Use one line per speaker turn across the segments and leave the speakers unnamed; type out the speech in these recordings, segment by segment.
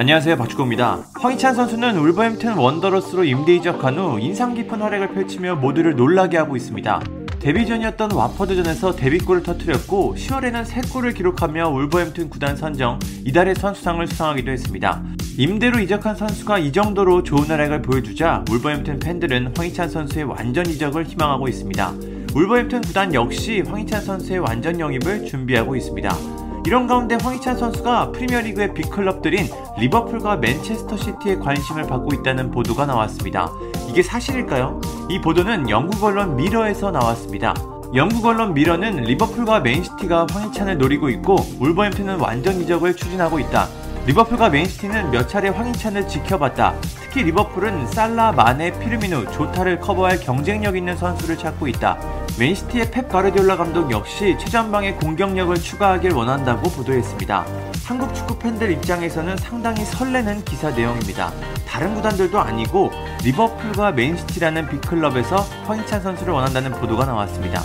안녕하세요 박주호입니다. 황희찬 선수는 울버햄튼 원더러스로 임대 이적한 후 인상 깊은 활약을 펼치며 모두를 놀라게 하고 있습니다. 데뷔전이었던 와퍼드전에서 데뷔골을 터뜨렸고 10월에는 3골을 기록하며 울버햄튼 구단 선정 이달의 선수상을 수상하기도 했습니다. 임대로 이적한 선수가 이 정도로 좋은 활약을 보여주자 울버햄튼 팬들은 황희찬 선수의 완전 이적을 희망하고 있습니다. 울버햄튼 구단 역시 황희찬 선수의 완전 영입을 준비하고 있습니다. 이런 가운데 황희찬 선수가 프리미어리그의 빅클럽들인 리버풀과 맨체스터 시티에 관심을 받고 있다는 보도가 나왔습니다. 이게 사실일까요? 이 보도는 영국 언론 미러에서 나왔습니다. 영국 언론 미러는 리버풀과 맨시티가 황희찬을 노리고 있고 울버햄튼은 완전 이적을 추진하고 있다. 리버풀과 맨시티는 몇 차례 황희찬을 지켜봤다. 특히 리버풀은 살라, 마네, 피르미누, 조타를 커버할 경쟁력 있는 선수를 찾고 있다. 맨시티의 펩 가르디올라 감독 역시 최전방에 공격력을 추가하길 원한다고 보도했습니다. 한국 축구 팬들 입장에서는 상당히 설레는 기사 내용입니다. 다른 구단들도 아니고 리버풀과 맨시티라는 빅클럽에서 황희찬 선수를 원한다는 보도가 나왔습니다.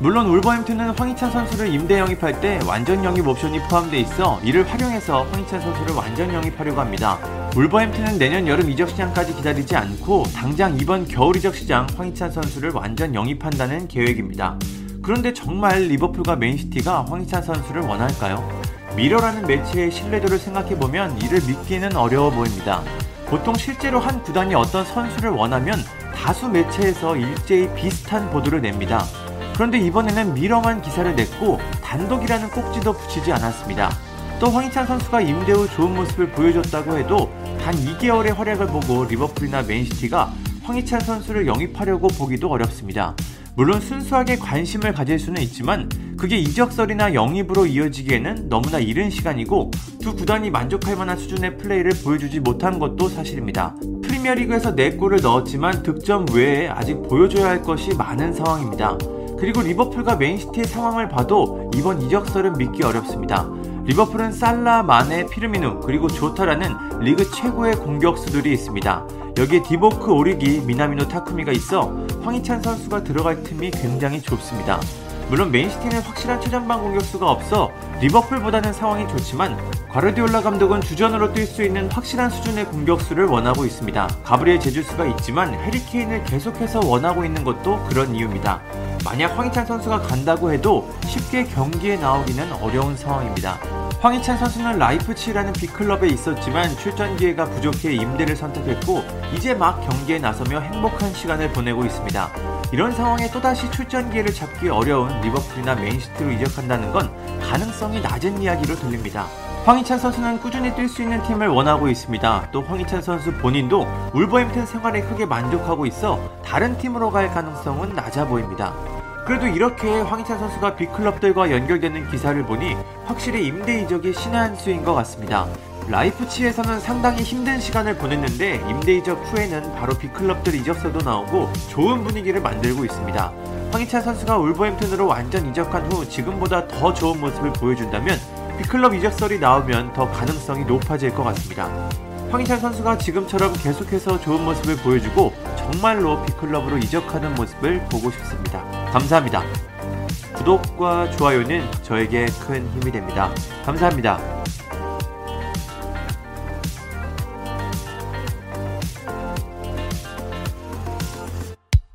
물론 울버햄튼은 황희찬 선수를 임대 영입할 때 완전 영입 옵션이 포함돼 있어 이를 활용해서 황희찬 선수를 완전 영입하려고 합니다. 울버햄튼은 내년 여름 이적 시장까지 기다리지 않고 당장 이번 겨울 이적 시장 황희찬 선수를 완전 영입한다는 계획입니다. 그런데 정말 리버풀과 맨시티가 황희찬 선수를 원할까요? 미러라는 매체의 신뢰도를 생각해보면 이를 믿기는 어려워 보입니다. 보통 실제로 한 구단이 어떤 선수를 원하면 다수 매체에서 일제히 비슷한 보도를 냅니다. 그런데 이번에는 미러만 기사를 냈고 단독이라는 꼭지도 붙이지 않았습니다. 또 황희찬 선수가 임대 후 좋은 모습을 보여줬다고 해도 단 2개월의 활약을 보고 리버풀이나 맨시티가 황희찬 선수를 영입하려고 보기도 어렵습니다. 물론 순수하게 관심을 가질 수는 있지만 그게 이적설이나 영입으로 이어지기에는 너무나 이른 시간이고 두 구단이 만족할 만한 수준의 플레이를 보여주지 못한 것도 사실입니다. 프리미어리그에서 4골을 넣었지만 득점 외에 아직 보여줘야 할 것이 많은 상황입니다. 그리고 리버풀과 맨시티의 상황을 봐도 이번 이적설은 믿기 어렵습니다. 리버풀은 살라, 마네, 피르미누 그리고 조타라는 리그 최고의 공격수들이 있습니다. 여기에 디보크 오리기, 미나미노 타쿠미가 있어 황희찬 선수가 들어갈 틈이 굉장히 좁습니다. 물론 맨시티는 확실한 최전방 공격수가 없어 리버풀보다는 상황이 좋지만 과르디올라 감독은 주전으로 뛸 수 있는 확실한 수준의 공격수를 원하고 있습니다. 가브리엘 제주스가 있지만 해리 케인을 계속해서 원하고 있는 것도 그런 이유입니다. 만약 황희찬 선수가 간다고 해도 쉽게 경기에 나오기는 어려운 상황입니다. 황희찬 선수는 라이프치라는 big club에 있었지만 출전 기회가 부족해 임대를 선택했고 이제 막 경기에 나서며 행복한 시간을 보내고 있습니다. 이런 상황에 또다시 출전 기회를 잡기 어려운 리버풀이나 맨시티로 이적한다는 건 가능성이 낮은 이야기로 들립니다. 황희찬 선수는 꾸준히 뛸 수 있는 팀을 원하고 있습니다. 또 황희찬 선수 본인도 울버햄튼 생활에 크게 만족하고 있어 다른 팀으로 갈 가능성은 낮아 보입니다. 그래도 이렇게 황희찬 선수가 빅클럽들과 연결되는 기사를 보니 확실히 임대 이적이 신의 한 수인 것 같습니다. 라이프치에서는 상당히 힘든 시간을 보냈는데 임대 이적 후에는 바로 빅클럽들 이적서도 나오고 좋은 분위기를 만들고 있습니다. 황희찬 선수가 울버햄튼으로 완전 이적한 후 지금보다 더 좋은 모습을 보여준다면 빅클럽 이적설이 나오면 더 가능성이 높아질 것 같습니다. 황희찬 선수가 지금처럼 계속해서 좋은 모습을 보여주고 정말로 빅클럽으로 이적하는 모습을 보고 싶습니다. 감사합니다. 구독과 좋아요는 저에게 큰 힘이 됩니다. 감사합니다.